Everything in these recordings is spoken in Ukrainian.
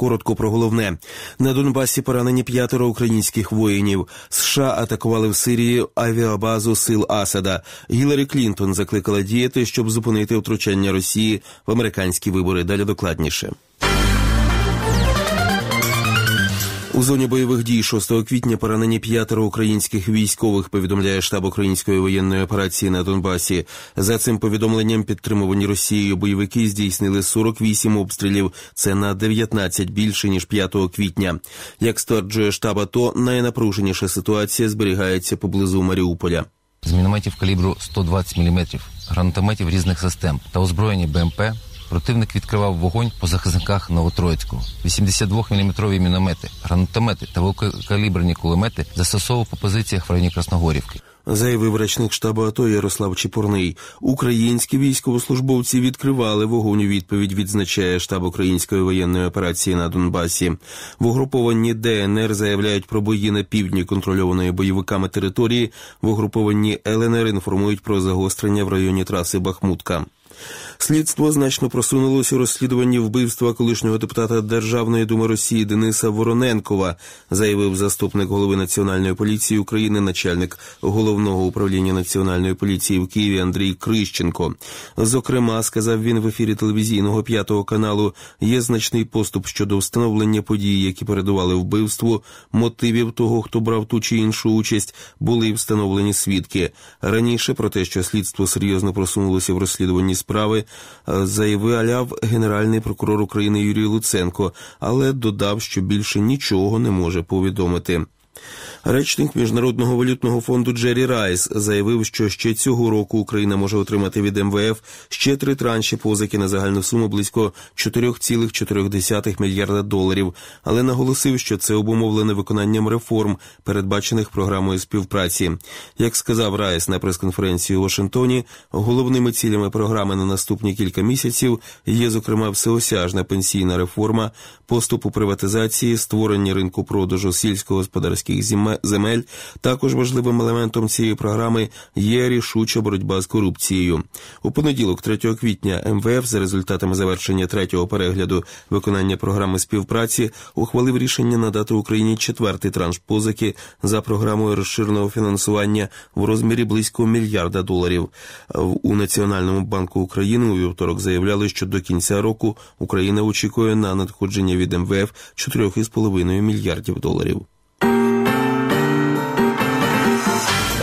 Коротко про головне на Донбасі поранені п'ятеро українських воїнів. США атакували в Сирії авіабазу сил Асада. Гіларі Клінтон закликала діяти, щоб зупинити втручання Росії в американські вибори. Далі докладніше. У зоні бойових дій 6 квітня поранені п'ятеро українських військових. Повідомляє штаб української воєнної операції на Донбасі. За цим повідомленням підтримувані Росією бойовики здійснили 48 обстрілів. Це на 19 більше ніж 5 квітня. Як стверджує штаб АТО, найнапруженіша ситуація зберігається поблизу Маріуполя. З мінометів калібру 120 мм, гранатометів різних систем та озброєні БМП Противник відкривав вогонь по захисниках Новотроїцького. 82-мм міномети, гранатомети та великокаліберні кулемети застосовував по позиціях в районі Красногорівки. Заявив речник штабу АТО Ярослав Чепурний. Українські військовослужбовці відкривали вогонь у відповідь. Відзначає штаб української воєнної операції на Донбасі. В угрупованні ДНР заявляють про бої на півдні контрольованої бойовиками території. В угрупованні ЛНР інформують про загострення в районі траси Бахмутка. Слідство значно просунулося у розслідуванні вбивства колишнього депутата Державної думи Росії Дениса Вороненкова, заявив заступник голови національної поліції України, начальник головного управління національної поліції в Києві Андрій Крищенко. Зокрема, сказав він в ефірі телевізійного п'ятого каналу, є значний поступ щодо встановлення подій, які передували вбивству, мотивів того, хто брав ту чи іншу участь, були встановлені свідки. Раніше про те, що слідство серйозно просунулося в розслідуванні справи, заявляв генеральний прокурор України Юрій Луценко, але додав, що більше нічого не може повідомити. Речник міжнародного валютного фонду Джері Райс заявив, що ще цього року Україна може отримати від МВФ ще три транші позики на загальну суму близько 4,4 мільярда доларів, але наголосив, що це обумовлене виконанням реформ, передбачених програмою співпраці. Як сказав Райс на прес-конференції у Вашингтоні, головними цілями програми на наступні кілька місяців є, зокрема, всеосяжна пенсійна реформа, поступ у приватизації, створення ринку продажу сільськогосподарських земель. Також важливим елементом цієї програми є рішуча боротьба з корупцією. У понеділок, 3 квітня, МВФ за результатами завершення третього перегляду виконання програми співпраці ухвалив рішення надати Україні четвертий транш позики за програмою розширеного фінансування в розмірі близько мільярда доларів. У Національному банку України у вівторок заявляли, що до кінця року Україна очікує на надходження від МВФ 4,5 мільярдів доларів.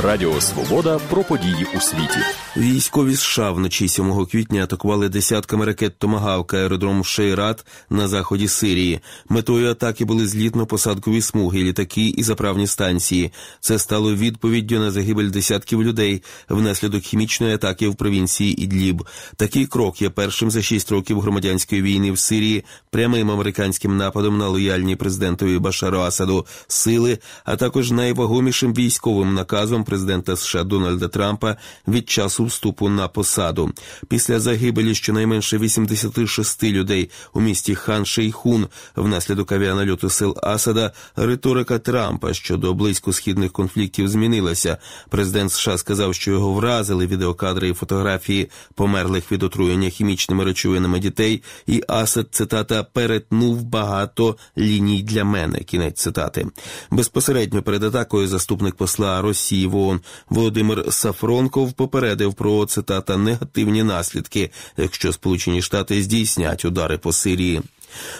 Радіо Свобода про події у світі. Військові США вночі 7 квітня атакували десятками ракет Томагавка аеродром Шейрат на заході Сирії. Метою атаки були злітно-посадкові смуги, літаки і заправні станції. Це стало відповіддю на загибель десятків людей внаслідок хімічної атаки в провінції Ідліб. Такий крок є першим за шість років громадянської війни в Сирії, прямим американським нападом на лояльні президентові Башару Асаду сили, а також найвагомішим військовим наказом президента США Дональда Трампа від часу вступу на посаду. Після загибелі щонайменше 86 людей у місті Хан Шейхун внаслідок авіанальоту сил Асада риторика Трампа щодо близькосхідних конфліктів змінилася. Президент США сказав, що його вразили відеокадри і фотографії померлих від отруєння хімічними речовинами дітей. І Асад цитата перетнув багато ліній для мене. Кінець цитати безпосередньо перед атакою заступник посла Росії в ООН Володимир Сафронков попередив про цитата негативні наслідки, якщо Сполучені Штати здійснять удари по Сирії.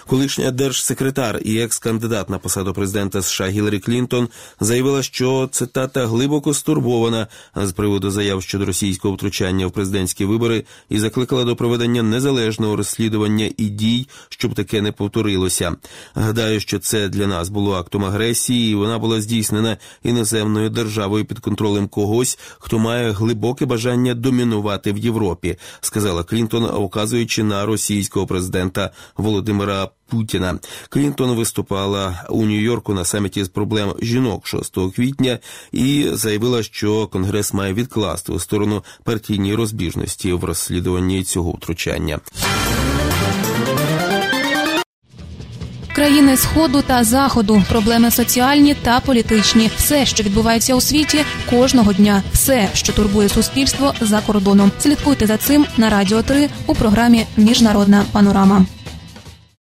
Колишня держсекретар і екс-кандидат на посаду президента США Гіларі Клінтон заявила, що цитата глибоко стурбована з приводу заяв щодо російського втручання в президентські вибори і закликала до проведення незалежного розслідування і дій, щоб таке не повторилося. Гадаю, що це для нас було актом агресії, і вона була здійснена іноземною державою під контролем когось, хто має глибоке бажання домінувати в Європі, сказала Клінтон, указуючи на російського президента Володимира. Володимира Путіна. Клінтон виступала у Нью-Йорку на саміті з проблем жінок 6 квітня і заявила, що Конгрес має відкласти у сторону партійні розбіжності в розслідуванні цього втручання. Країни сходу та заходу, проблеми соціальні та політичні, все, що відбувається у світі, кожного дня, все, що турбує суспільство за кордоном. Слідкуйте за цим на радіо 3 у програмі Міжнародна панорама.